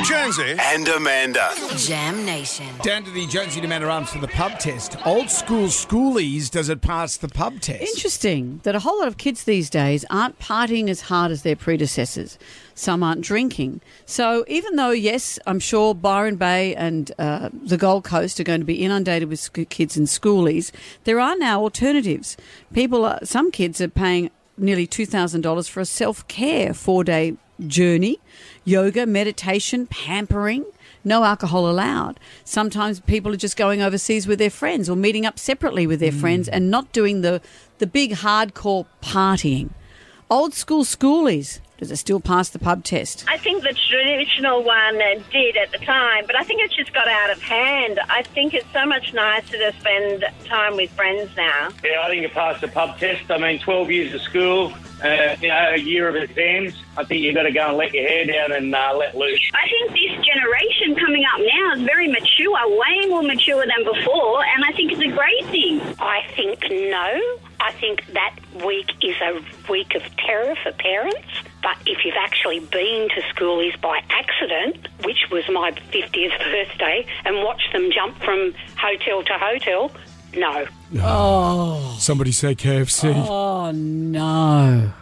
Jonesy. and Amanda. Jam Nation. Down to the Jonesy and Amanda Arms for the pub test. Old school schoolies, does it pass the pub test? Interesting that a whole lot of kids these days aren't partying as hard as their predecessors. Some aren't drinking. So even though, yes, I'm sure Byron Bay and uh, the Gold Coast are going to be inundated with sc- kids and schoolies, there are now alternatives. People, are, some kids are paying nearly two thousand dollars for a self care four day journey, yoga, meditation, pampering. No alcohol allowed. Sometimes people are just going overseas with their friends or meeting up separately with their mm. friends and not doing the, the big hardcore partying. Old school schoolies, does it still pass the pub test? I think the traditional one uh, did at the time, but I think it's just got out of hand. I think it's so much nicer to spend time with friends now. Yeah, I think it passed the pub test. I mean, 12 years of school, uh, you know, a year of exams. I think you've got to go and let your hair down and uh, let loose. I think this generation coming up now is very mature, way more mature than before, and I think it's a great thing. I think no. I think that week is a week of terror for parents. But if you've actually been to schoolies by accident, which was my 50th birthday, and watched them jump from hotel to hotel, no. Oh. Somebody say KFC. Oh no.